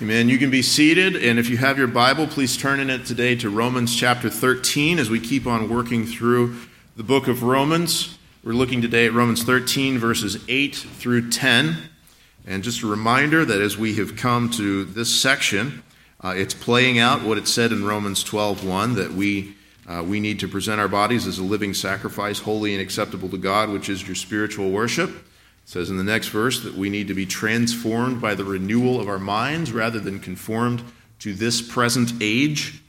Amen. You can be seated, and if you have your Bible, please turn in it today to Romans chapter 13 as we keep on working through the book of Romans. We're looking today at Romans 13, verses 8 through 10. And just a reminder that as we have come to this section, uh, it's playing out what it said in Romans 12:1 that we uh, we need to present our bodies as a living sacrifice, holy and acceptable to God, which is your spiritual worship. Says in the next verse that we need to be transformed by the renewal of our minds rather than conformed to this present age.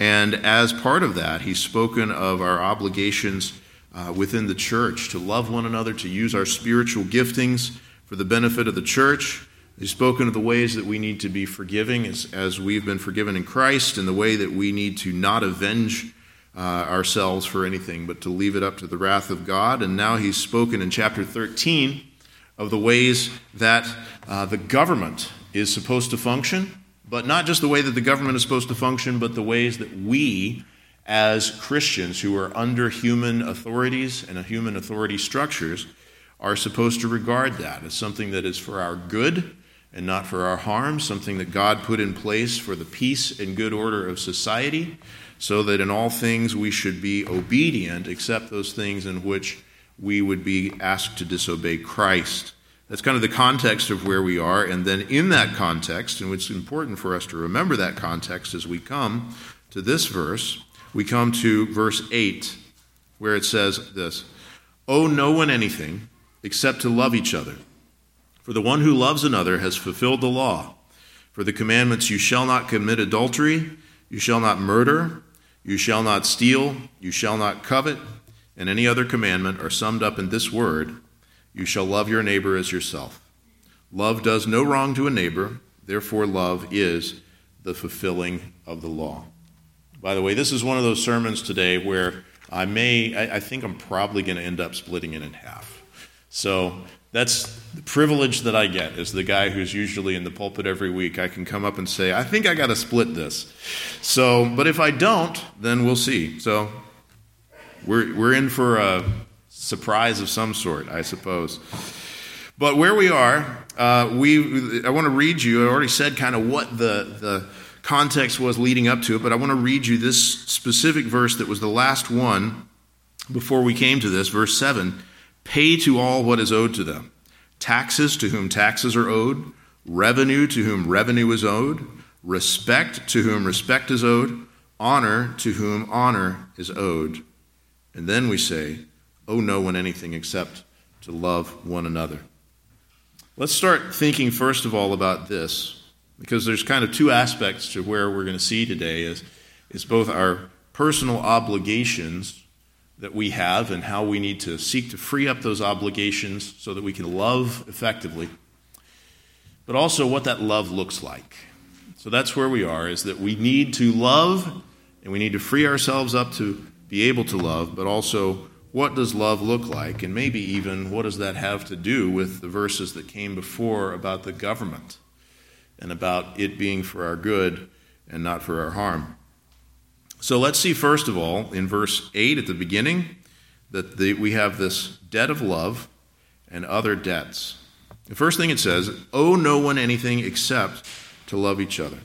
And as part of that, he's spoken of our obligations uh, within the church to love one another, to use our spiritual giftings for the benefit of the church. He's spoken of the ways that we need to be forgiving as, as we've been forgiven in Christ, and the way that we need to not avenge uh, ourselves for anything, but to leave it up to the wrath of God. And now he's spoken in chapter 13 of the ways that uh, the government is supposed to function, but not just the way that the government is supposed to function, but the ways that we, as Christians who are under human authorities and human authority structures, are supposed to regard that as something that is for our good and not for our harm, something that God put in place for the peace and good order of society, so that in all things we should be obedient, except those things in which we would be asked to disobey Christ. That's kind of the context of where we are. And then, in that context, and it's important for us to remember that context as we come to this verse, we come to verse 8, where it says this Owe no one anything except to love each other. For the one who loves another has fulfilled the law. For the commandments, you shall not commit adultery, you shall not murder, you shall not steal, you shall not covet and any other commandment are summed up in this word you shall love your neighbor as yourself. Love does no wrong to a neighbor, therefore, love is the fulfilling of the law. By the way, this is one of those sermons today where I may, I, I think I'm probably going to end up splitting it in half. So that's the privilege that I get as the guy who's usually in the pulpit every week. I can come up and say, I think I got to split this. So, but if I don't, then we'll see. So we're, we're in for a surprise of some sort, I suppose. But where we are, uh, we, I want to read you, I already said kind of what the, the context was leading up to it, but I want to read you this specific verse that was the last one before we came to this, verse 7 Pay to all what is owed to them. Taxes to whom taxes are owed, revenue to whom revenue is owed, respect to whom respect is owed, honor to whom honor is owed and then we say, owe no one anything except to love one another. Let's start thinking, first of all, about this, because there's kind of two aspects to where we're going to see today is, is both our personal obligations that we have and how we need to seek to free up those obligations so that we can love effectively, but also what that love looks like. So that's where we are, is that we need to love and we need to free ourselves up to be able to love, but also what does love look like? And maybe even what does that have to do with the verses that came before about the government and about it being for our good and not for our harm? So let's see, first of all, in verse 8 at the beginning, that the, we have this debt of love and other debts. The first thing it says, owe no one anything except to love each other.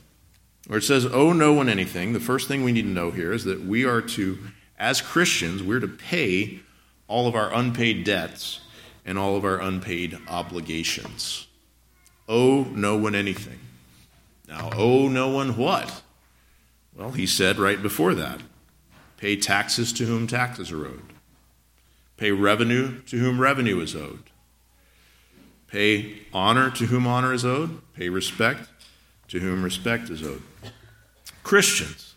Or it says, owe no one anything. The first thing we need to know here is that we are to as Christians, we're to pay all of our unpaid debts and all of our unpaid obligations. Owe no one anything. Now, owe no one what? Well, he said right before that pay taxes to whom taxes are owed, pay revenue to whom revenue is owed, pay honor to whom honor is owed, pay respect to whom respect is owed. Christians,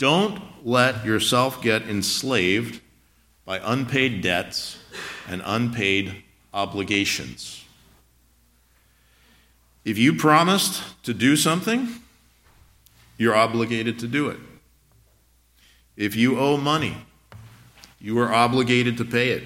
don't let yourself get enslaved by unpaid debts and unpaid obligations. If you promised to do something, you're obligated to do it. If you owe money, you are obligated to pay it.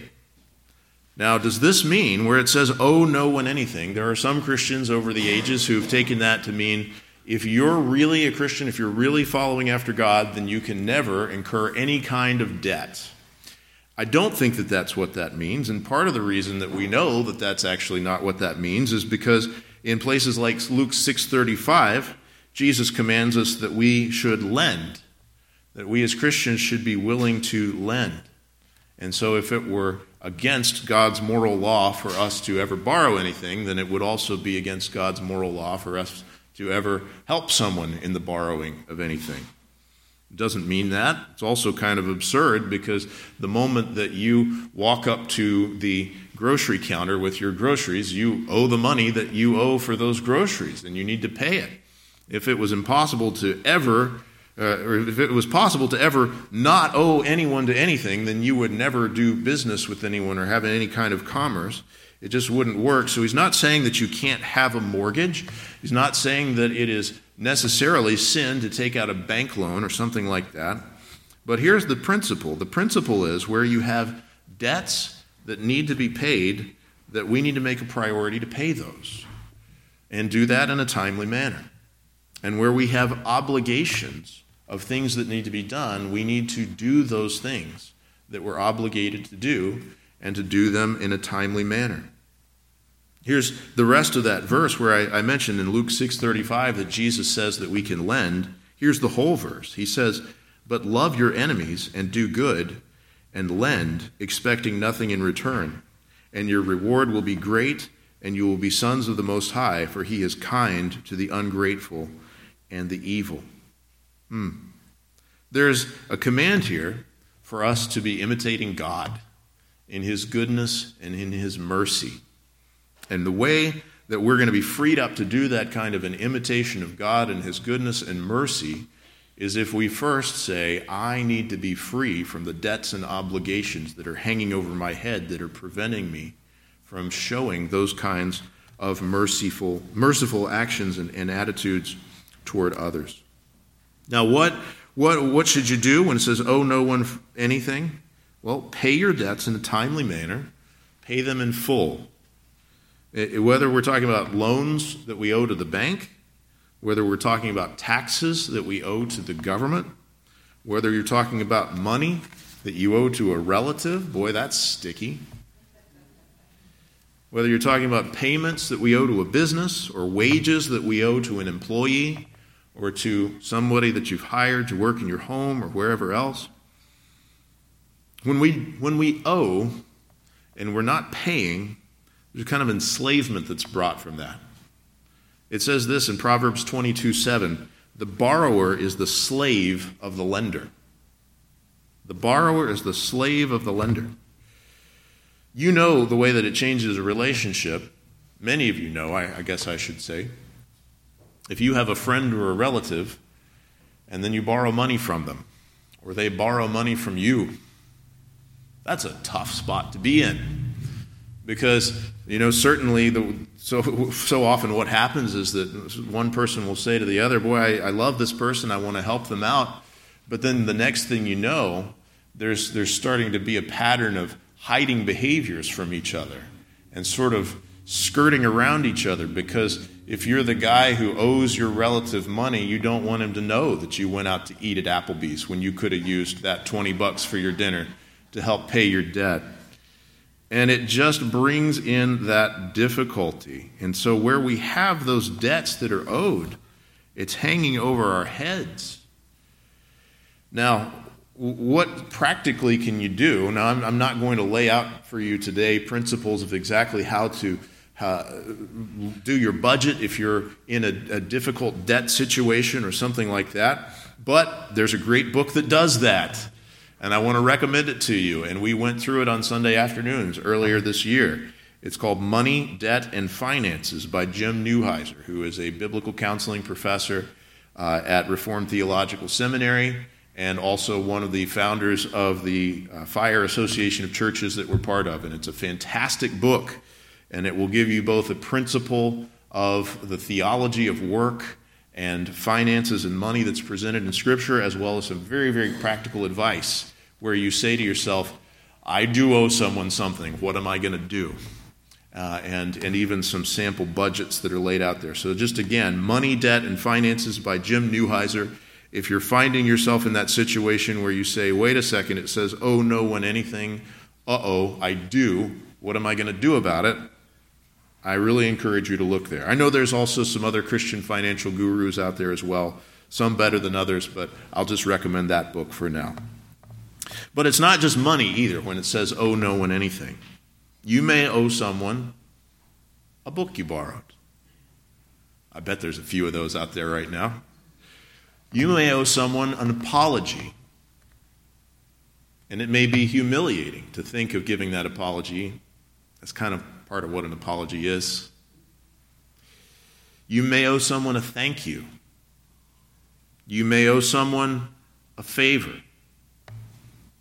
Now, does this mean, where it says, owe no one anything, there are some Christians over the ages who've taken that to mean if you're really a Christian, if you're really following after God, then you can never incur any kind of debt. I don't think that that's what that means. And part of the reason that we know that that's actually not what that means is because in places like Luke 6:35, Jesus commands us that we should lend, that we as Christians should be willing to lend. And so if it were against God's moral law for us to ever borrow anything, then it would also be against God's moral law for us to ever help someone in the borrowing of anything. It doesn't mean that. It's also kind of absurd because the moment that you walk up to the grocery counter with your groceries, you owe the money that you owe for those groceries and you need to pay it. If it was impossible to ever, uh, or if it was possible to ever not owe anyone to anything, then you would never do business with anyone or have any kind of commerce. It just wouldn't work. So he's not saying that you can't have a mortgage. He's not saying that it is necessarily sin to take out a bank loan or something like that. But here's the principle the principle is where you have debts that need to be paid, that we need to make a priority to pay those and do that in a timely manner. And where we have obligations of things that need to be done, we need to do those things that we're obligated to do and to do them in a timely manner. Here's the rest of that verse where I, I mentioned in Luke 6:35 that Jesus says that we can lend. Here's the whole verse. He says, "But love your enemies and do good and lend, expecting nothing in return, and your reward will be great, and you will be sons of the Most High, for he is kind to the ungrateful and the evil." Hmm. There's a command here for us to be imitating God in his goodness and in his mercy. And the way that we're going to be freed up to do that kind of an imitation of God and His goodness and mercy is if we first say, I need to be free from the debts and obligations that are hanging over my head that are preventing me from showing those kinds of merciful, merciful actions and, and attitudes toward others. Now, what, what, what should you do when it says, owe no one anything? Well, pay your debts in a timely manner, pay them in full. Eh, eh, whether we're talking about loans that we owe to the bank, whether we're talking about taxes that we owe to the government, whether you're talking about money that you owe to a relative, boy, that's sticky. Whether you're talking about payments that we owe to a business or wages that we owe to an employee or to somebody that you've hired to work in your home or wherever else. When we, when we owe and we're not paying, there's a kind of enslavement that's brought from that. It says this in Proverbs 22 7 the borrower is the slave of the lender. The borrower is the slave of the lender. You know the way that it changes a relationship. Many of you know, I, I guess I should say. If you have a friend or a relative, and then you borrow money from them, or they borrow money from you, that's a tough spot to be in. Because, you know, certainly the, so, so often what happens is that one person will say to the other, Boy, I, I love this person, I want to help them out. But then the next thing you know, there's, there's starting to be a pattern of hiding behaviors from each other and sort of skirting around each other because if you're the guy who owes your relative money, you don't want him to know that you went out to eat at Applebee's when you could have used that 20 bucks for your dinner to help pay your debt. And it just brings in that difficulty. And so, where we have those debts that are owed, it's hanging over our heads. Now, what practically can you do? Now, I'm, I'm not going to lay out for you today principles of exactly how to uh, do your budget if you're in a, a difficult debt situation or something like that. But there's a great book that does that and I want to recommend it to you. And we went through it on Sunday afternoons earlier this year. It's called Money, Debt, and Finances by Jim Newheiser, who is a biblical counseling professor uh, at Reformed Theological Seminary and also one of the founders of the uh, Fire Association of Churches that we're part of. And it's a fantastic book, and it will give you both a principle of the theology of work and finances and money that's presented in Scripture, as well as some very, very practical advice where you say to yourself, I do owe someone something. What am I going to do? Uh, and, and even some sample budgets that are laid out there. So, just again, Money, Debt, and Finances by Jim Newheiser. If you're finding yourself in that situation where you say, wait a second, it says, oh, no one anything, uh oh, I do, what am I going to do about it? I really encourage you to look there. I know there's also some other Christian financial gurus out there as well, some better than others, but I'll just recommend that book for now. But it's not just money either when it says owe no one anything. You may owe someone a book you borrowed. I bet there's a few of those out there right now. You may owe someone an apology. And it may be humiliating to think of giving that apology. That's kind of part of what an apology is. You may owe someone a thank you. You may owe someone a favor.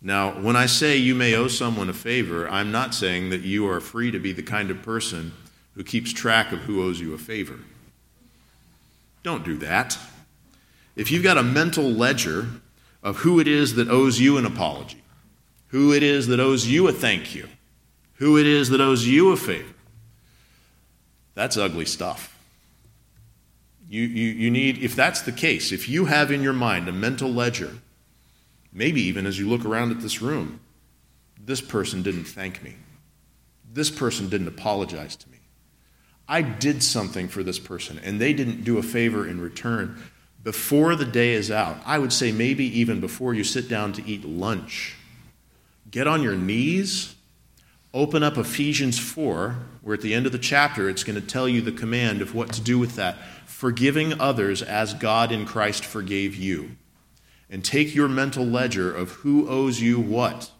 Now, when I say you may owe someone a favor, I'm not saying that you are free to be the kind of person who keeps track of who owes you a favor. Don't do that. If you've got a mental ledger of who it is that owes you an apology, who it is that owes you a thank you, who it is that owes you a favor, that's ugly stuff. You, you, you need, if that's the case, if you have in your mind a mental ledger Maybe even as you look around at this room, this person didn't thank me. This person didn't apologize to me. I did something for this person, and they didn't do a favor in return. Before the day is out, I would say maybe even before you sit down to eat lunch, get on your knees, open up Ephesians 4, where at the end of the chapter it's going to tell you the command of what to do with that. Forgiving others as God in Christ forgave you and take your mental ledger of who owes you what,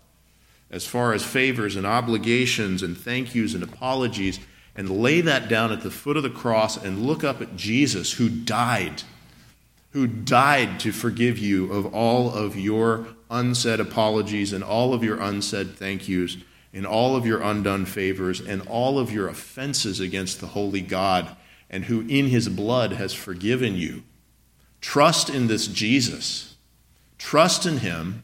as far as favors and obligations and thank yous and apologies, and lay that down at the foot of the cross and look up at Jesus who died, who died to forgive you of all of your unsaid apologies and all of your unsaid thank yous and all of your undone favors and all of your offenses against the holy God, and who in his blood has forgiven you. Trust in this Jesus Trust in Him,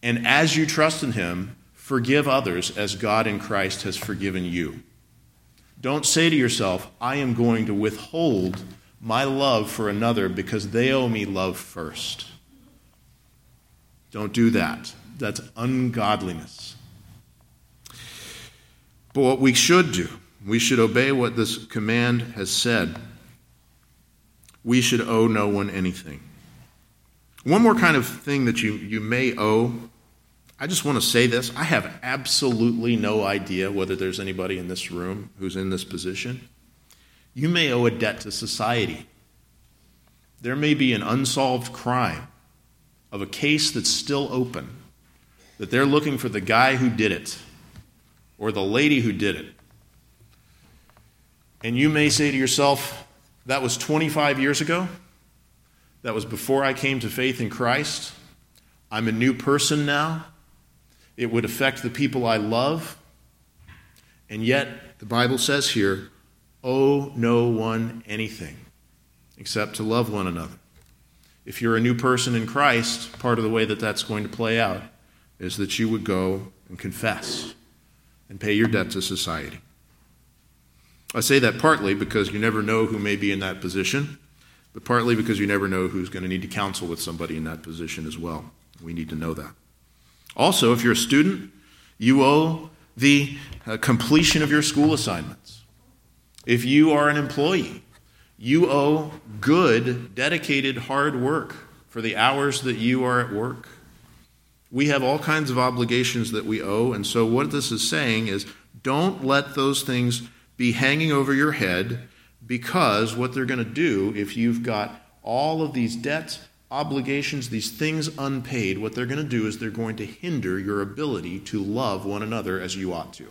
and as you trust in Him, forgive others as God in Christ has forgiven you. Don't say to yourself, I am going to withhold my love for another because they owe me love first. Don't do that. That's ungodliness. But what we should do, we should obey what this command has said. We should owe no one anything. One more kind of thing that you, you may owe. I just want to say this. I have absolutely no idea whether there's anybody in this room who's in this position. You may owe a debt to society. There may be an unsolved crime of a case that's still open, that they're looking for the guy who did it or the lady who did it. And you may say to yourself, that was 25 years ago. That was before I came to faith in Christ. I'm a new person now. It would affect the people I love. And yet, the Bible says here, owe no one anything except to love one another. If you're a new person in Christ, part of the way that that's going to play out is that you would go and confess and pay your debt to society. I say that partly because you never know who may be in that position but partly because you never know who's going to need to counsel with somebody in that position as well. We need to know that. Also, if you're a student, you owe the uh, completion of your school assignments. If you are an employee, you owe good, dedicated, hard work for the hours that you are at work. We have all kinds of obligations that we owe, and so what this is saying is don't let those things be hanging over your head because what they're going to do, if you've got all of these debts, obligations, these things unpaid, what they're going to do is they're going to hinder your ability to love one another as you ought to.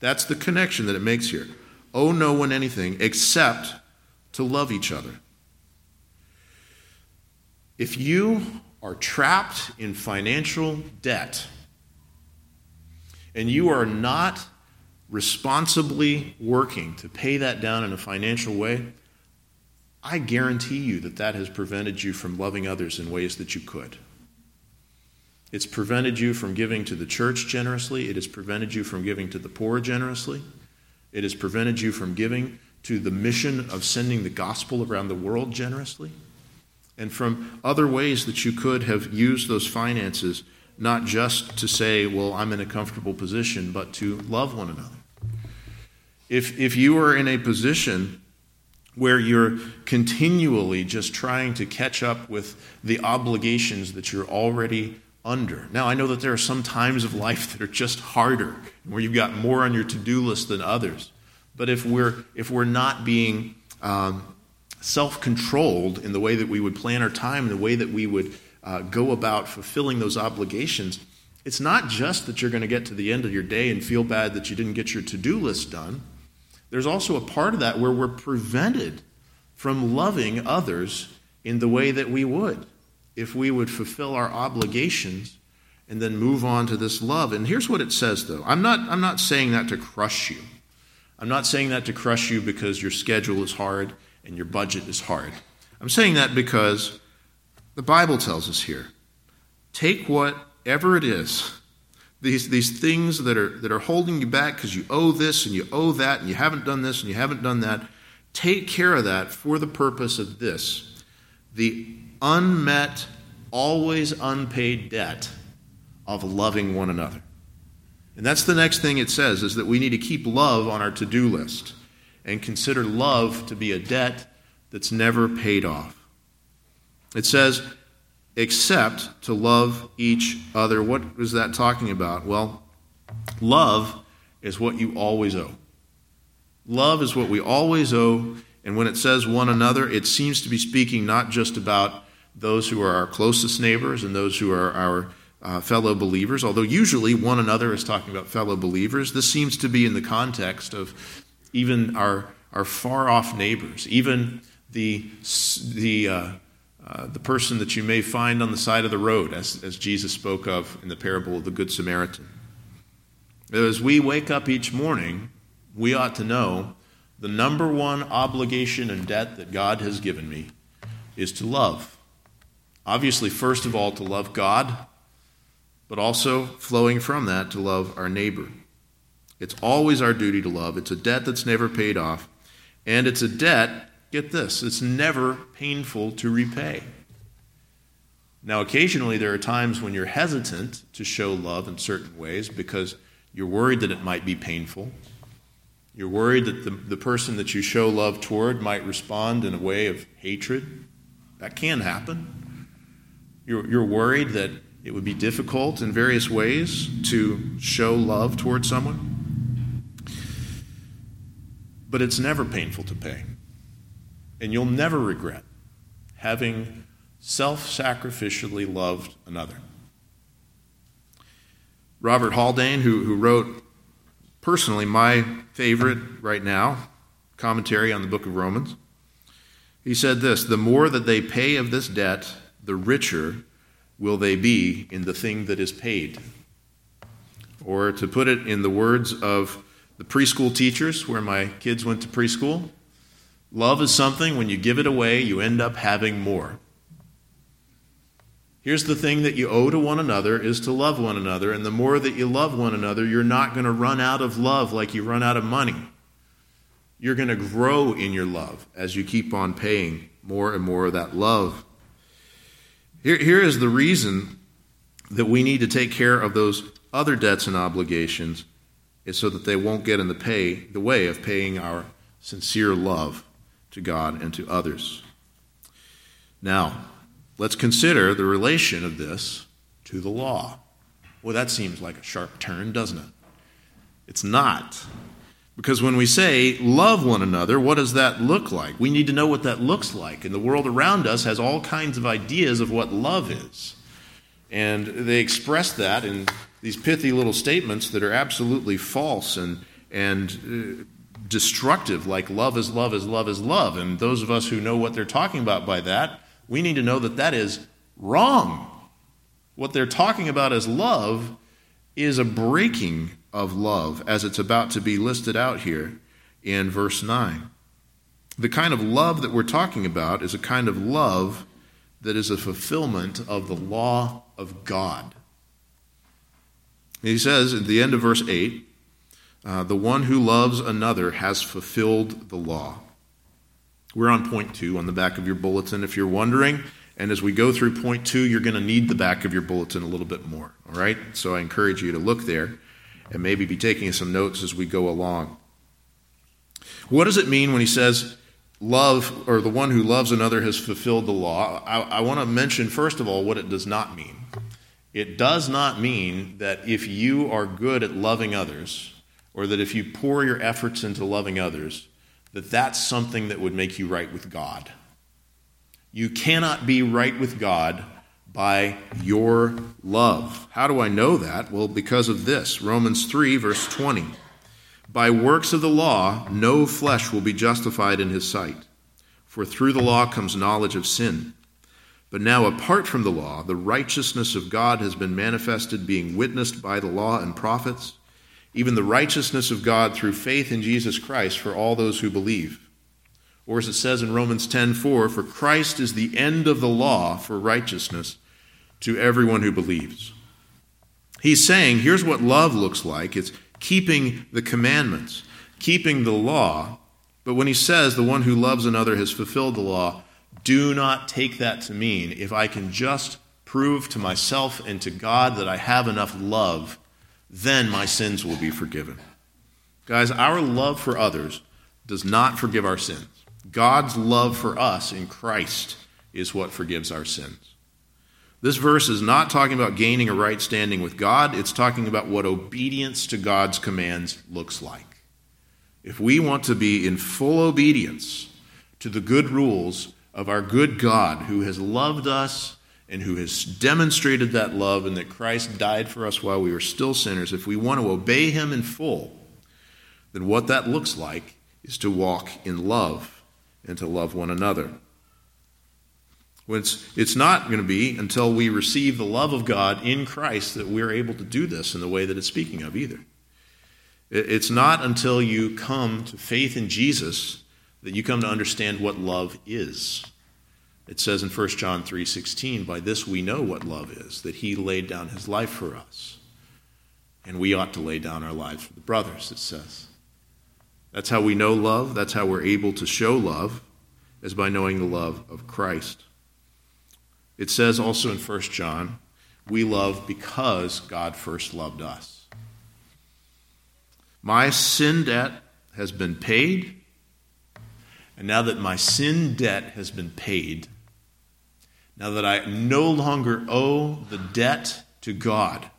That's the connection that it makes here. Owe no one anything except to love each other. If you are trapped in financial debt and you are not responsibly working to pay that down in a financial way, I guarantee you that that has prevented you from loving others in ways that you could. It's prevented you from giving to the church generously. It has prevented you from giving to the poor generously. It has prevented you from giving to the mission of sending the gospel around the world generously. And from other ways that you could have used those finances, not just to say, well, I'm in a comfortable position, but to love one another. If, if you are in a position where you're continually just trying to catch up with the obligations that you're already under. Now, I know that there are some times of life that are just harder, where you've got more on your to do list than others. But if we're, if we're not being um, self controlled in the way that we would plan our time, the way that we would uh, go about fulfilling those obligations, it's not just that you're going to get to the end of your day and feel bad that you didn't get your to do list done. There's also a part of that where we're prevented from loving others in the way that we would if we would fulfill our obligations and then move on to this love. And here's what it says though. I'm not I'm not saying that to crush you. I'm not saying that to crush you because your schedule is hard and your budget is hard. I'm saying that because the Bible tells us here take whatever it is, these, these things that are, that are holding you back because you owe this and you owe that and you haven't done this and you haven't done that, take care of that for the purpose of this the unmet, always unpaid debt of loving one another. And that's the next thing it says is that we need to keep love on our to-do list and consider love to be a debt that's never paid off. It says, except to love each other. What is that talking about? Well, love is what you always owe. Love is what we always owe. And when it says one another, it seems to be speaking not just about those who are our closest neighbors and those who are our uh, fellow believers, although usually one another is talking about fellow believers. This seems to be in the context of even our, our far off neighbors, even the, the, uh, uh, the person that you may find on the side of the road, as, as Jesus spoke of in the parable of the Good Samaritan. As we wake up each morning, we ought to know the number one obligation and debt that God has given me is to love. Obviously, first of all, to love God, but also flowing from that to love our neighbor. It's always our duty to love. It's a debt that's never paid off. And it's a debt, get this, it's never painful to repay. Now, occasionally there are times when you're hesitant to show love in certain ways because you're worried that it might be painful. You're worried that the, the person that you show love toward might respond in a way of hatred. That can happen. You're, you're worried that it would be difficult in various ways to show love toward someone but it's never painful to pay. And you'll never regret having self sacrificially loved another. Robert Haldane, who, who wrote personally my favorite right now commentary on the book of Romans, he said this The more that they pay of this debt, the richer will they be in the thing that is paid. Or to put it in the words of the preschool teachers where my kids went to preschool. Love is something, when you give it away, you end up having more. Here's the thing that you owe to one another is to love one another. And the more that you love one another, you're not going to run out of love like you run out of money. You're going to grow in your love as you keep on paying more and more of that love. Here, here is the reason that we need to take care of those other debts and obligations is so that they won't get in the pay the way of paying our sincere love to God and to others. Now, let's consider the relation of this to the law. Well, that seems like a sharp turn, doesn't it? It's not. Because when we say love one another, what does that look like? We need to know what that looks like. And the world around us has all kinds of ideas of what love is. And they express that in these pithy little statements that are absolutely false and, and uh, destructive, like love is love is love is love. And those of us who know what they're talking about by that, we need to know that that is wrong. What they're talking about as love is a breaking of love, as it's about to be listed out here in verse 9. The kind of love that we're talking about is a kind of love that is a fulfillment of the law of God. He says at the end of verse 8, uh, the one who loves another has fulfilled the law. We're on point two on the back of your bulletin if you're wondering. And as we go through point two, you're going to need the back of your bulletin a little bit more. All right? So I encourage you to look there and maybe be taking some notes as we go along. What does it mean when he says, love, or the one who loves another has fulfilled the law? I, I want to mention, first of all, what it does not mean. It does not mean that if you are good at loving others, or that if you pour your efforts into loving others, that that's something that would make you right with God. You cannot be right with God by your love. How do I know that? Well, because of this Romans 3, verse 20. By works of the law, no flesh will be justified in his sight, for through the law comes knowledge of sin. But now, apart from the law, the righteousness of God has been manifested, being witnessed by the law and prophets, even the righteousness of God through faith in Jesus Christ for all those who believe. Or as it says in Romans 10:4, for Christ is the end of the law for righteousness to everyone who believes. He's saying, here's what love looks like. It's keeping the commandments, keeping the law. But when he says the one who loves another has fulfilled the law, do not take that to mean if I can just prove to myself and to God that I have enough love, then my sins will be forgiven. Guys, our love for others does not forgive our sins. God's love for us in Christ is what forgives our sins. This verse is not talking about gaining a right standing with God, it's talking about what obedience to God's commands looks like. If we want to be in full obedience to the good rules of our good God who has loved us and who has demonstrated that love and that Christ died for us while we were still sinners, if we want to obey him in full, then what that looks like is to walk in love and to love one another. It's, it's not going to be until we receive the love of God in Christ that we're able to do this in the way that it's speaking of either. It's not until you come to faith in Jesus that you come to understand what love is. It says in 1 John 3:16, "By this we know what love is, that he laid down his life for us." And we ought to lay down our lives for the brothers, it says. That's how we know love, that's how we're able to show love, is by knowing the love of Christ. It says also in 1 John, we love because God first loved us. My sin debt has been paid, and now that my sin debt has been paid, now that I no longer owe the debt to God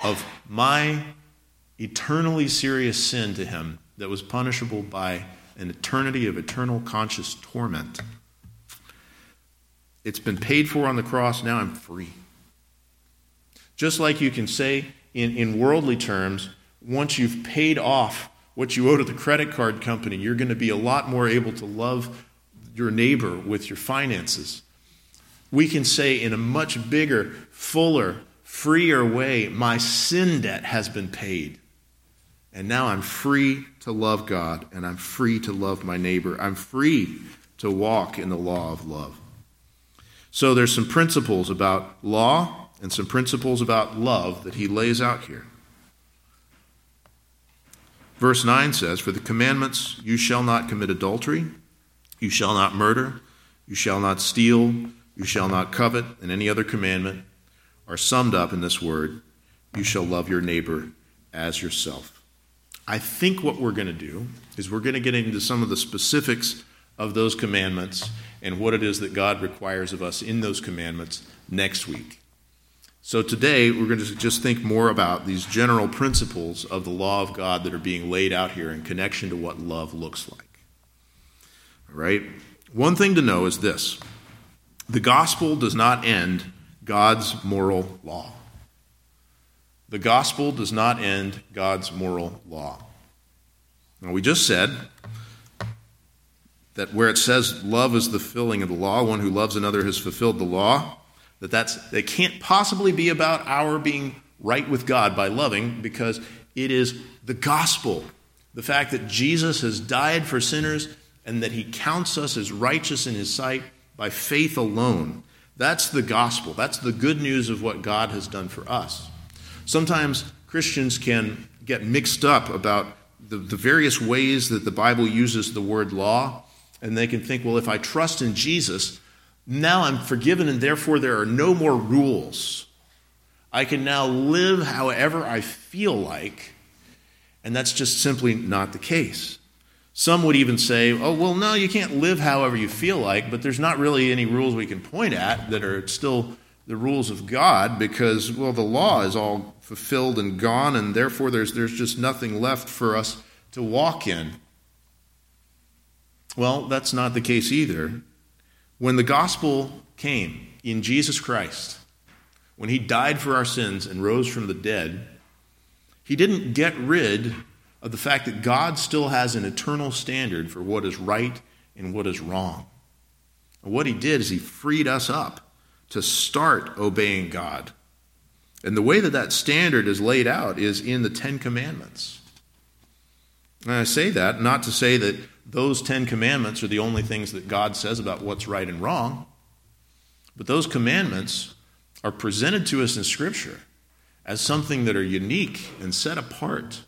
of my eternally serious sin to Him that was punishable by an eternity of eternal conscious torment. It's been paid for on the cross. Now I'm free. Just like you can say in, in worldly terms, once you've paid off what you owe to the credit card company, you're going to be a lot more able to love your neighbor with your finances. We can say in a much bigger, fuller, freer way, my sin debt has been paid. And now I'm free to love God and I'm free to love my neighbor. I'm free to walk in the law of love. So there's some principles about law and some principles about love that he lays out here. Verse 9 says, For the commandments, you shall not commit adultery, you shall not murder, you shall not steal, you shall not covet, and any other commandment are summed up in this word, you shall love your neighbor as yourself. I think what we're going to do is we're going to get into some of the specifics of those commandments and what it is that God requires of us in those commandments next week. So today, we're going to just think more about these general principles of the law of God that are being laid out here in connection to what love looks like. All right? One thing to know is this the gospel does not end God's moral law. The gospel does not end God's moral law. Now, we just said that where it says love is the filling of the law, one who loves another has fulfilled the law, that that's that can't possibly be about our being right with God by loving because it is the gospel. The fact that Jesus has died for sinners and that he counts us as righteous in his sight by faith alone. That's the gospel. That's the good news of what God has done for us. Sometimes Christians can get mixed up about the, the various ways that the Bible uses the word law and they can think, well, if I trust in Jesus, now I'm forgiven and therefore there are no more rules. I can now live however I feel like. And that's just simply not the case. Some would even say, oh, well, no, you can't live however you feel like, but there's not really any rules we can point at that are still the rules of God because, well, the law is all fulfilled and gone, and therefore there's, there's just nothing left for us to walk in. Well, that's not the case either. When the gospel came in Jesus Christ, when he died for our sins and rose from the dead, he didn't get rid of the fact that God still has an eternal standard for what is right and what is wrong. And what he did is he freed us up to start obeying God. And the way that that standard is laid out is in the Ten Commandments. And I say that not to say that those Ten Commandments are the only things that God says about what's right and wrong, but those commandments are presented to us in Scripture as something that are unique and set apart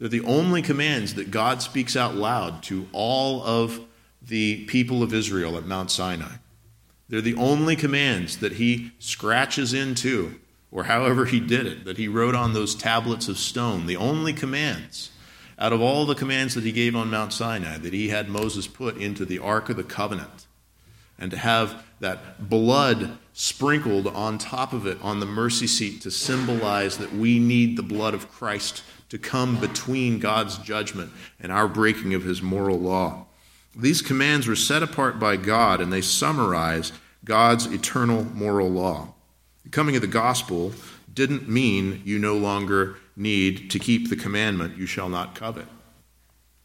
they're the only commands that God speaks out loud to all of the people of Israel at Mount Sinai. They're the only commands that he scratches into, or however he did it, that he wrote on those tablets of stone. The only commands out of all the commands that he gave on Mount Sinai that he had Moses put into the Ark of the Covenant. And to have that blood sprinkled on top of it on the mercy seat to symbolize that we need the blood of Christ to come between God's judgment and our breaking of his moral law. These commands were set apart by God and they summarize God's eternal moral law. The coming of the gospel didn't mean you no longer need to keep the commandment, you shall not covet.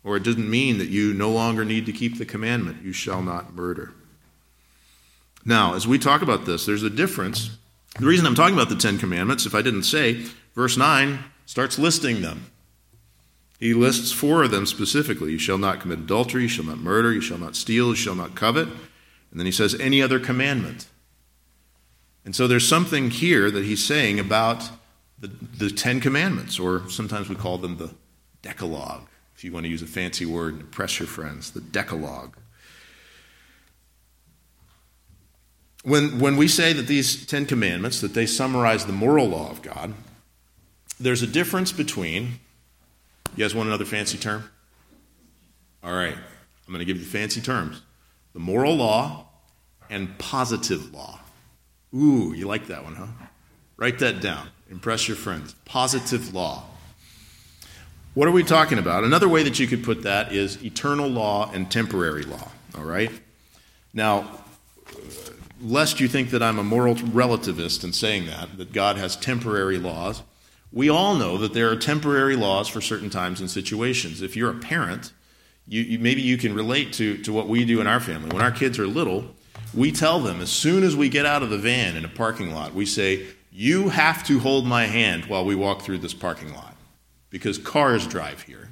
Or it didn't mean that you no longer need to keep the commandment, you shall not murder. Now, as we talk about this, there's a difference. The reason I'm talking about the Ten Commandments, if I didn't say, verse 9 starts listing them. He lists four of them specifically. You shall not commit adultery, you shall not murder, you shall not steal, you shall not covet. And then he says, any other commandment. And so there's something here that he's saying about the, the Ten Commandments, or sometimes we call them the Decalogue, if you want to use a fancy word, and impress your friends, the Decalogue. When, when we say that these Ten Commandments, that they summarize the moral law of God, there's a difference between, you guys want another fancy term? All right, I'm going to give you fancy terms the moral law and positive law. Ooh, you like that one, huh? Write that down. Impress your friends. Positive law. What are we talking about? Another way that you could put that is eternal law and temporary law. All right? Now, lest you think that I'm a moral relativist in saying that, that God has temporary laws, we all know that there are temporary laws for certain times and situations. If you're a parent, you, you, maybe you can relate to, to what we do in our family. When our kids are little, we tell them as soon as we get out of the van in a parking lot, we say, You have to hold my hand while we walk through this parking lot because cars drive here.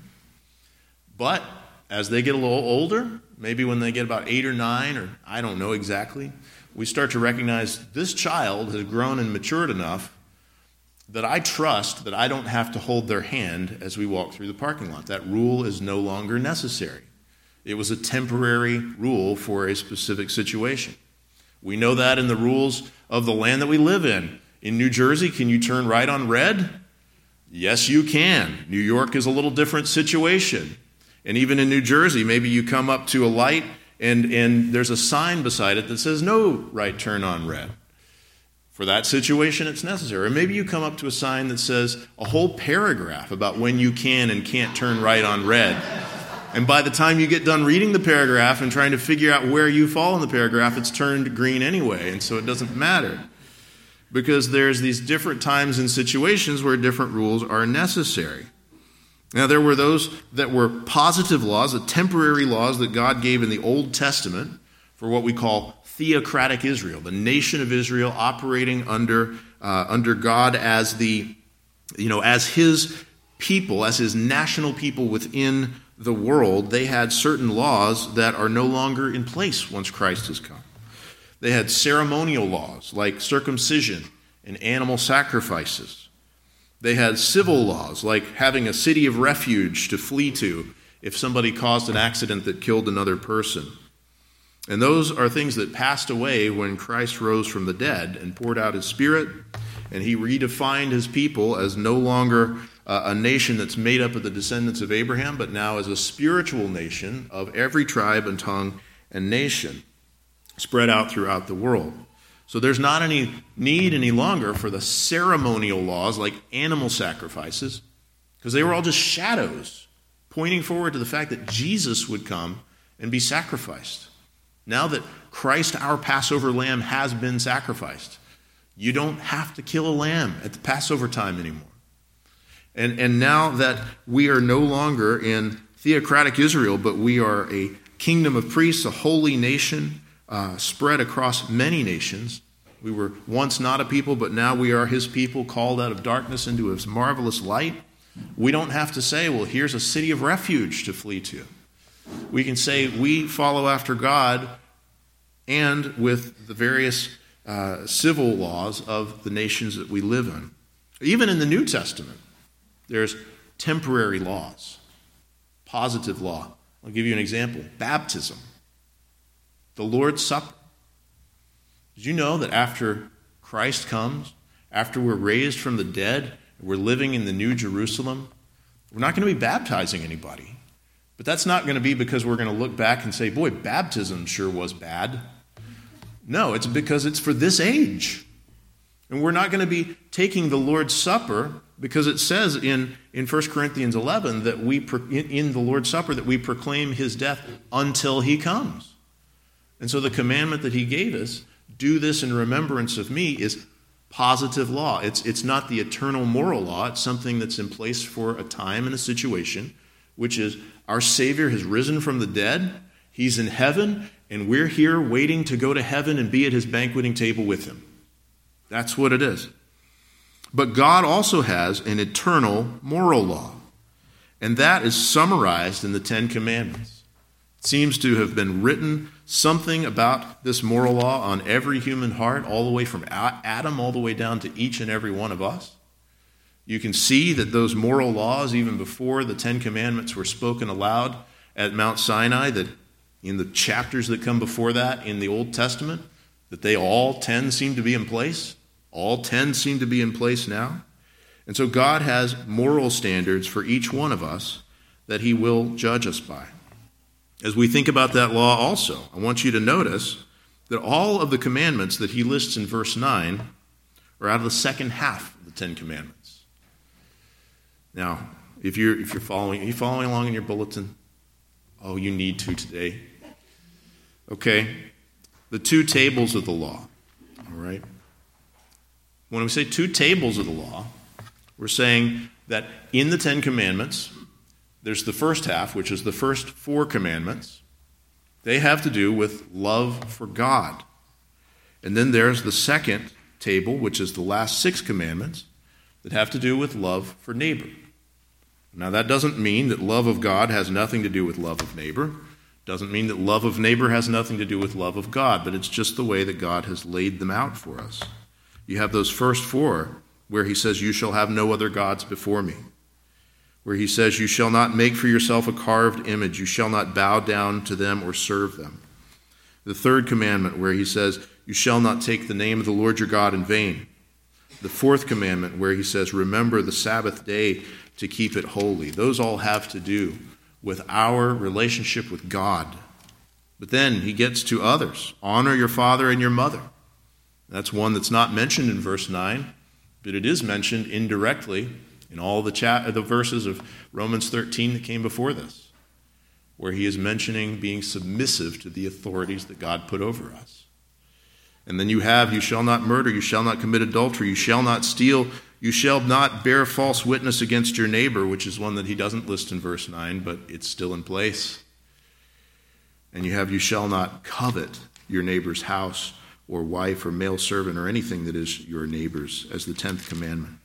But as they get a little older, maybe when they get about eight or nine, or I don't know exactly, we start to recognize this child has grown and matured enough that I trust that I don't have to hold their hand as we walk through the parking lot. That rule is no longer necessary. It was a temporary rule for a specific situation. We know that in the rules of the land that we live in. In New Jersey, can you turn right on red? Yes, you can. New York is a little different situation. And even in New Jersey, maybe you come up to a light and, and there's a sign beside it that says no right turn on red. For that situation, it's necessary. Or maybe you come up to a sign that says a whole paragraph about when you can and can't turn right on red. And by the time you get done reading the paragraph and trying to figure out where you fall in the paragraph, it's turned green anyway, and so it doesn't matter. Because there's these different times and situations where different rules are necessary. Now, there were those that were positive laws, the temporary laws that God gave in the Old Testament for what we call theocratic Israel, the nation of Israel operating under, uh, under God as the, you know, as his people, as his national people within the world, they had certain laws that are no longer in place once Christ has come. They had ceremonial laws like circumcision and animal sacrifices. They had civil laws like having a city of refuge to flee to if somebody caused an accident that killed another person. And those are things that passed away when Christ rose from the dead and poured out his Spirit. and he redefined his people as no longer uh, a nation that's made up of the descendants of Abraham, but now as a spiritual nation of every tribe and tongue and nation spread out throughout the world. So there's not any need any longer for the ceremonial laws like animal sacrifices, because they were all just shadows pointing forward to the fact that Jesus would come and be sacrificed. Now that Christ, our Passover lamb, has been sacrificed, you don't have to kill a lamb at the Passover time anymore. And, and now that we are no longer in theocratic Israel, but we are a kingdom of priests, a holy nation uh, spread across many nations. We were once not a people, but now we are his people, called out of darkness into his marvelous light. We don't have to say, well, here's a city of refuge to flee to. We can say we follow after God and with the various uh, civil laws of the nations that we live in. Even in the New Testament, there's temporary laws, positive law. I'll give you an example baptism, the Lord's Supper. Did you know that after Christ comes, after we're raised from the dead, we're living in the New Jerusalem, we're not going to be baptizing anybody. But that's not going to be because we're going to look back and say, boy, baptism sure was bad. No, it's because it's for this age. And we're not going to be taking the Lord's Supper because it says in, in 1 Corinthians 11 that we, in the Lord's Supper, that we proclaim his death until he comes. And so the commandment that he gave us, do this in remembrance of me, is positive law. It's, it's not the eternal moral law, it's something that's in place for a time and a situation, which is our Savior has risen from the dead, he's in heaven, and we're here waiting to go to heaven and be at his banqueting table with him. That's what it is. But God also has an eternal moral law, and that is summarized in the Ten Commandments. It seems to have been written something about this moral law on every human heart, all the way from Adam all the way down to each and every one of us. You can see that those moral laws, even before the Ten Commandments were spoken aloud at Mount Sinai, that in the chapters that come before that in the Old Testament, that they all ten seem to be in place. All 10 seem to be in place now. And so God has moral standards for each one of us that He will judge us by. As we think about that law, also, I want you to notice that all of the commandments that He lists in verse 9 are out of the second half of the Ten Commandments. Now, if you're, if you're following, are you following along in your bulletin? Oh, you need to today. Okay. The two tables of the law. All right. When we say two tables of the law, we're saying that in the Ten Commandments, there's the first half, which is the first four commandments. They have to do with love for God. And then there's the second table, which is the last six commandments, that have to do with love for neighbor. Now, that doesn't mean that love of God has nothing to do with love of neighbor. Doesn't mean that love of neighbor has nothing to do with love of God, but it's just the way that God has laid them out for us. You have those first four where he says, You shall have no other gods before me. Where he says, You shall not make for yourself a carved image, you shall not bow down to them or serve them. The third commandment, where he says, You shall not take the name of the Lord your God in vain. The fourth commandment, where he says, Remember the Sabbath day to keep it holy. Those all have to do with our relationship with God. But then he gets to others honor your father and your mother. That's one that's not mentioned in verse 9, but it is mentioned indirectly in all the, the verses of Romans 13 that came before this, where he is mentioning being submissive to the authorities that God put over us. And then you have, you shall not murder, you shall not commit adultery, you shall not steal, you shall not bear false witness against your neighbor, which is one that he doesn't list in verse 9, but it's still in place. And you have, you shall not covet your neighbor's house or wife or male servant or anything that is your neighbor's as the 10th commandment.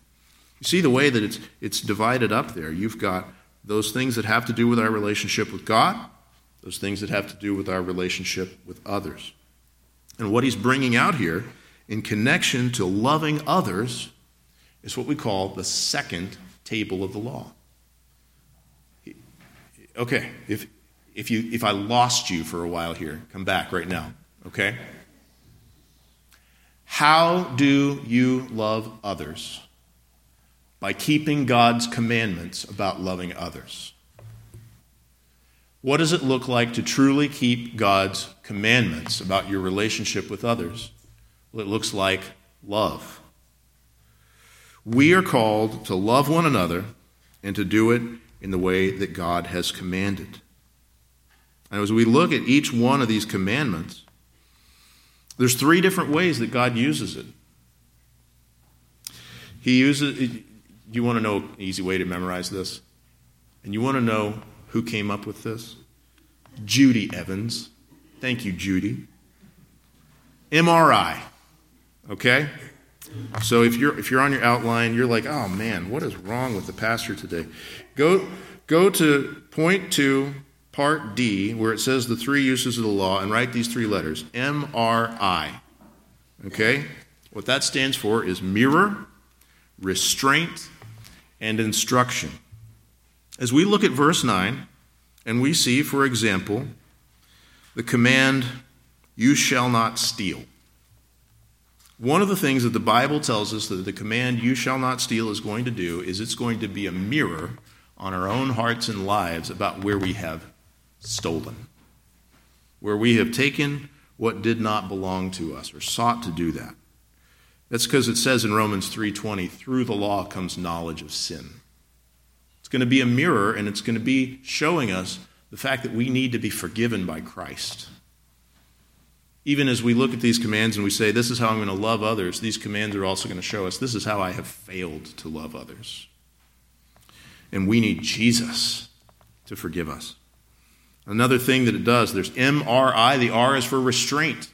You see the way that it's, it's divided up there. You've got those things that have to do with our relationship with God, those things that have to do with our relationship with others. And what he's bringing out here in connection to loving others is what we call the second table of the law. Okay, if, if, you, if I lost you for a while here, come back right now, okay? How do you love others? By keeping God's commandments about loving others. What does it look like to truly keep God's commandments about your relationship with others? Well, it looks like love. We are called to love one another and to do it in the way that God has commanded. And as we look at each one of these commandments, there's three different ways that God uses it. He uses you want to know an easy way to memorize this? And you want to know who came up with this? Judy Evans. Thank you, Judy. MRI. Okay? So if you're if you're on your outline, you're like, "Oh man, what is wrong with the pastor today?" Go go to point 2 part D where it says the three uses of the law and write these three letters. M R I. Okay? What that stands for is mirror, restraint, and instruction. As we look at verse 9, and we see, for example, the command, You shall not steal. One of the things that the Bible tells us that the command, You shall not steal, is going to do is it's going to be a mirror on our own hearts and lives about where we have stolen, where we have taken what did not belong to us or sought to do that. That's because it says in Romans 3:20, through the law comes knowledge of sin. It's going to be a mirror and it's going to be showing us the fact that we need to be forgiven by Christ. Even as we look at these commands and we say, This is how I'm going to love others, these commands are also going to show us this is how I have failed to love others. And we need Jesus to forgive us. Another thing that it does, there's MRI, the R is for restraint.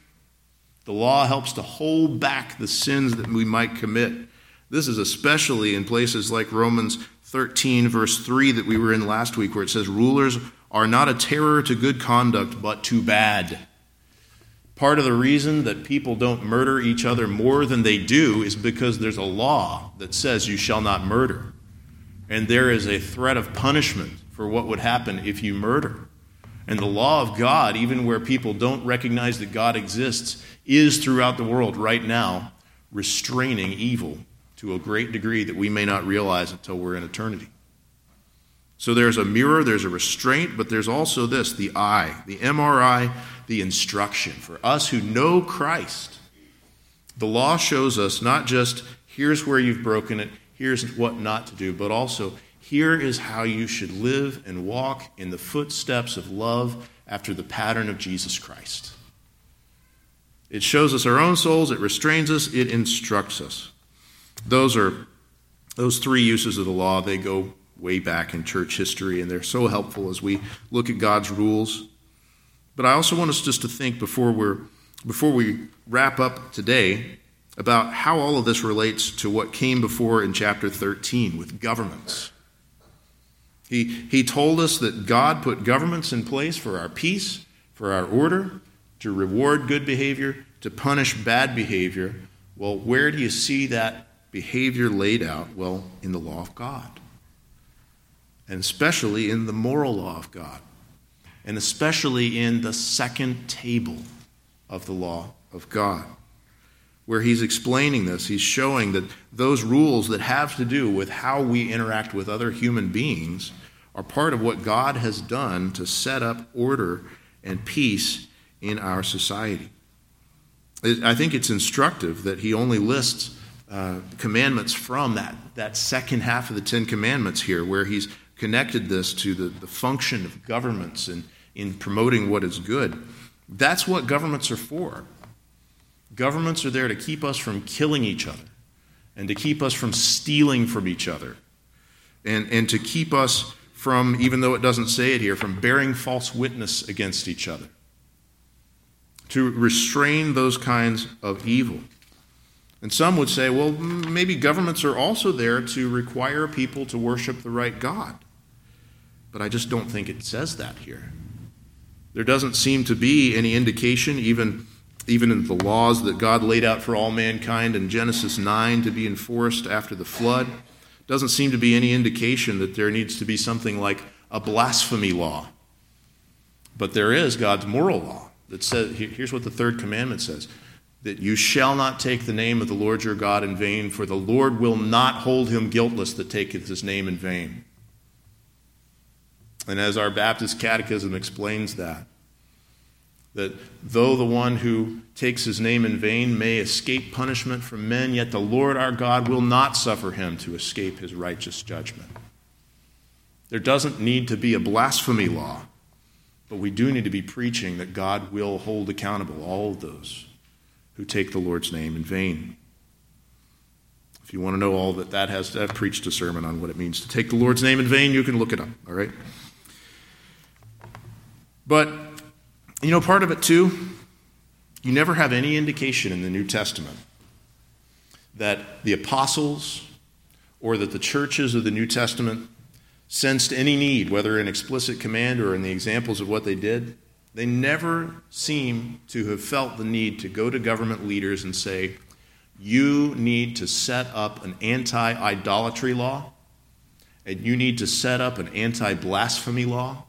The law helps to hold back the sins that we might commit. This is especially in places like Romans 13, verse 3, that we were in last week, where it says, Rulers are not a terror to good conduct, but to bad. Part of the reason that people don't murder each other more than they do is because there's a law that says you shall not murder. And there is a threat of punishment for what would happen if you murder. And the law of God, even where people don't recognize that God exists, is throughout the world right now restraining evil to a great degree that we may not realize until we're in eternity. So there's a mirror, there's a restraint, but there's also this the I, the MRI, the instruction. For us who know Christ, the law shows us not just here's where you've broken it, here's what not to do, but also here is how you should live and walk in the footsteps of love after the pattern of Jesus Christ. It shows us our own souls, it restrains us, it instructs us. Those are those three uses of the law, they go way back in church history and they're so helpful as we look at God's rules. But I also want us just to think before we're before we wrap up today about how all of this relates to what came before in chapter 13 with governments. He, he told us that God put governments in place for our peace, for our order, to reward good behavior, to punish bad behavior. Well, where do you see that behavior laid out? Well, in the law of God, and especially in the moral law of God, and especially in the second table of the law of God. Where he's explaining this, he's showing that those rules that have to do with how we interact with other human beings are part of what God has done to set up order and peace in our society. I think it's instructive that he only lists uh, commandments from that, that second half of the Ten Commandments here, where he's connected this to the, the function of governments and in promoting what is good. That's what governments are for. Governments are there to keep us from killing each other and to keep us from stealing from each other and, and to keep us from, even though it doesn't say it here, from bearing false witness against each other to restrain those kinds of evil. And some would say, well, maybe governments are also there to require people to worship the right God. But I just don't think it says that here. There doesn't seem to be any indication, even, even in the laws that God laid out for all mankind in Genesis 9 to be enforced after the flood. Doesn't seem to be any indication that there needs to be something like a blasphemy law. But there is God's moral law that says here's what the third commandment says that you shall not take the name of the Lord your God in vain, for the Lord will not hold him guiltless that taketh his name in vain. And as our Baptist Catechism explains that, that though the one who takes his name in vain may escape punishment from men, yet the Lord our God will not suffer him to escape his righteous judgment. There doesn't need to be a blasphemy law, but we do need to be preaching that God will hold accountable all of those who take the Lord's name in vain. If you want to know all that that has, I've preached a sermon on what it means to take the Lord's name in vain. You can look it up, all right? But, you know, part of it too, you never have any indication in the New Testament that the apostles or that the churches of the New Testament sensed any need, whether in explicit command or in the examples of what they did. They never seem to have felt the need to go to government leaders and say, You need to set up an anti idolatry law, and you need to set up an anti blasphemy law.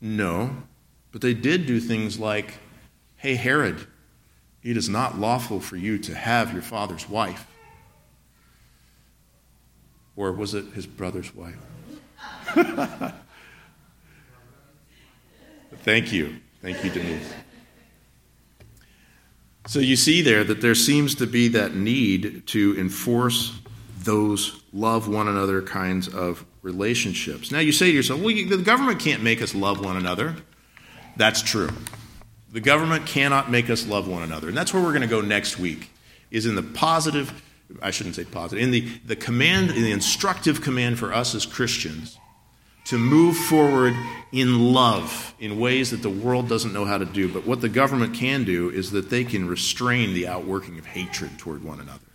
No. But they did do things like, Hey, Herod, it is not lawful for you to have your father's wife. Or was it his brother's wife? Thank you. Thank you, Denise. So you see there that there seems to be that need to enforce those love one another kinds of relationships. Now you say to yourself, well, the government can't make us love one another. That's true. The government cannot make us love one another. And that's where we're going to go next week, is in the positive, I shouldn't say positive, in the, the command, in the instructive command for us as Christians to move forward in love in ways that the world doesn't know how to do. But what the government can do is that they can restrain the outworking of hatred toward one another.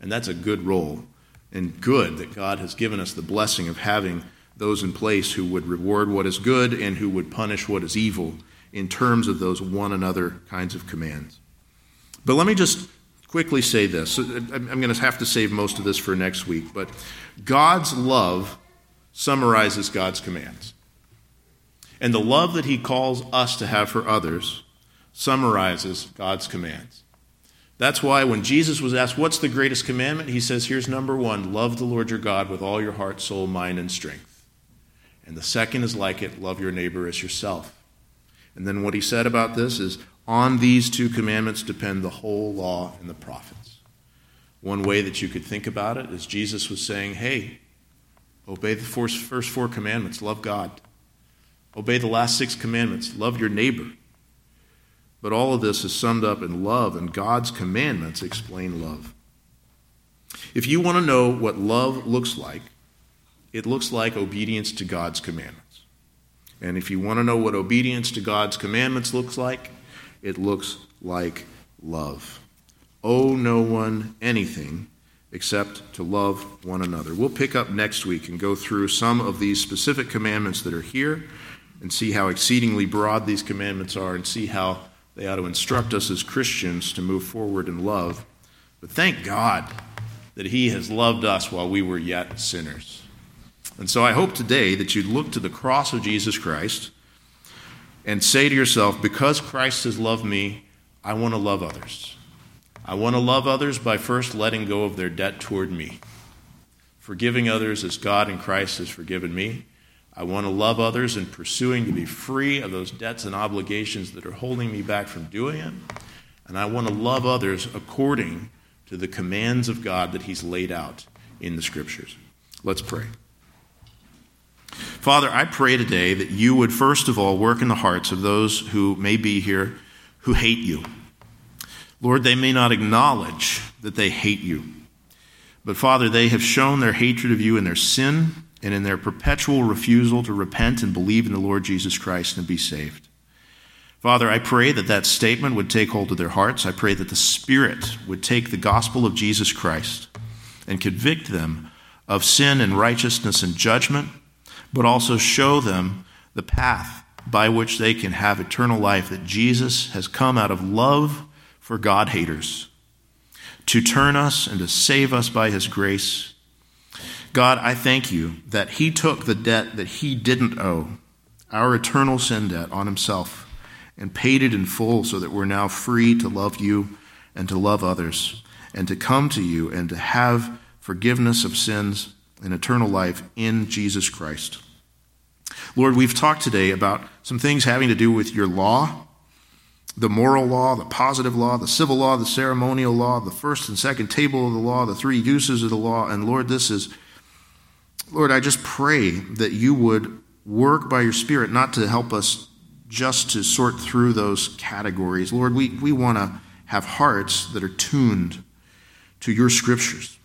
And that's a good role and good that God has given us the blessing of having those in place who would reward what is good and who would punish what is evil in terms of those one another kinds of commands. But let me just quickly say this. Uh, I'm going to have to save most of this for next week, but God's love summarizes God's commands. And the love that he calls us to have for others summarizes God's commands. That's why when Jesus was asked, What's the greatest commandment? He says, Here's number one love the Lord your God with all your heart, soul, mind, and strength. And the second is like it love your neighbor as yourself. And then what he said about this is, On these two commandments depend the whole law and the prophets. One way that you could think about it is Jesus was saying, Hey, obey the first four commandments, love God. Obey the last six commandments, love your neighbor. But all of this is summed up in love, and God's commandments explain love. If you want to know what love looks like, it looks like obedience to God's commandments. And if you want to know what obedience to God's commandments looks like, it looks like love. Owe no one anything except to love one another. We'll pick up next week and go through some of these specific commandments that are here and see how exceedingly broad these commandments are and see how they ought to instruct us as Christians to move forward in love. But thank God that He has loved us while we were yet sinners. And so I hope today that you'd look to the cross of Jesus Christ and say to yourself, because Christ has loved me, I want to love others. I want to love others by first letting go of their debt toward me, forgiving others as God in Christ has forgiven me I want to love others and pursuing to be free of those debts and obligations that are holding me back from doing it. And I want to love others according to the commands of God that He's laid out in the Scriptures. Let's pray. Father, I pray today that you would first of all work in the hearts of those who may be here who hate you. Lord, they may not acknowledge that they hate you. But Father, they have shown their hatred of you in their sin and in their perpetual refusal to repent and believe in the Lord Jesus Christ and be saved. Father, I pray that that statement would take hold of their hearts. I pray that the Spirit would take the gospel of Jesus Christ and convict them of sin and righteousness and judgment, but also show them the path by which they can have eternal life that Jesus has come out of love for God haters to turn us and to save us by his grace God, I thank you that He took the debt that He didn't owe, our eternal sin debt, on Himself, and paid it in full so that we're now free to love you and to love others and to come to you and to have forgiveness of sins and eternal life in Jesus Christ. Lord, we've talked today about some things having to do with your law the moral law, the positive law, the civil law, the ceremonial law, the first and second table of the law, the three uses of the law. And Lord, this is, Lord, I just pray that you would work by your Spirit not to help us just to sort through those categories. Lord, we, we want to have hearts that are tuned to your scriptures.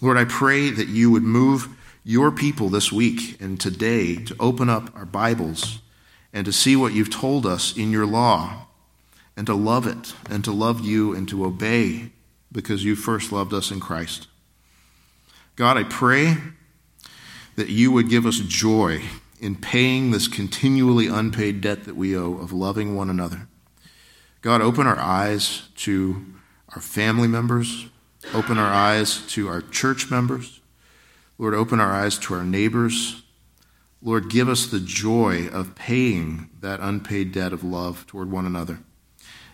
Lord, I pray that you would move your people this week and today to open up our Bibles and to see what you've told us in your law and to love it and to love you and to obey because you first loved us in Christ. God, I pray that you would give us joy in paying this continually unpaid debt that we owe of loving one another. God, open our eyes to our family members, open our eyes to our church members. Lord, open our eyes to our neighbors. Lord, give us the joy of paying that unpaid debt of love toward one another.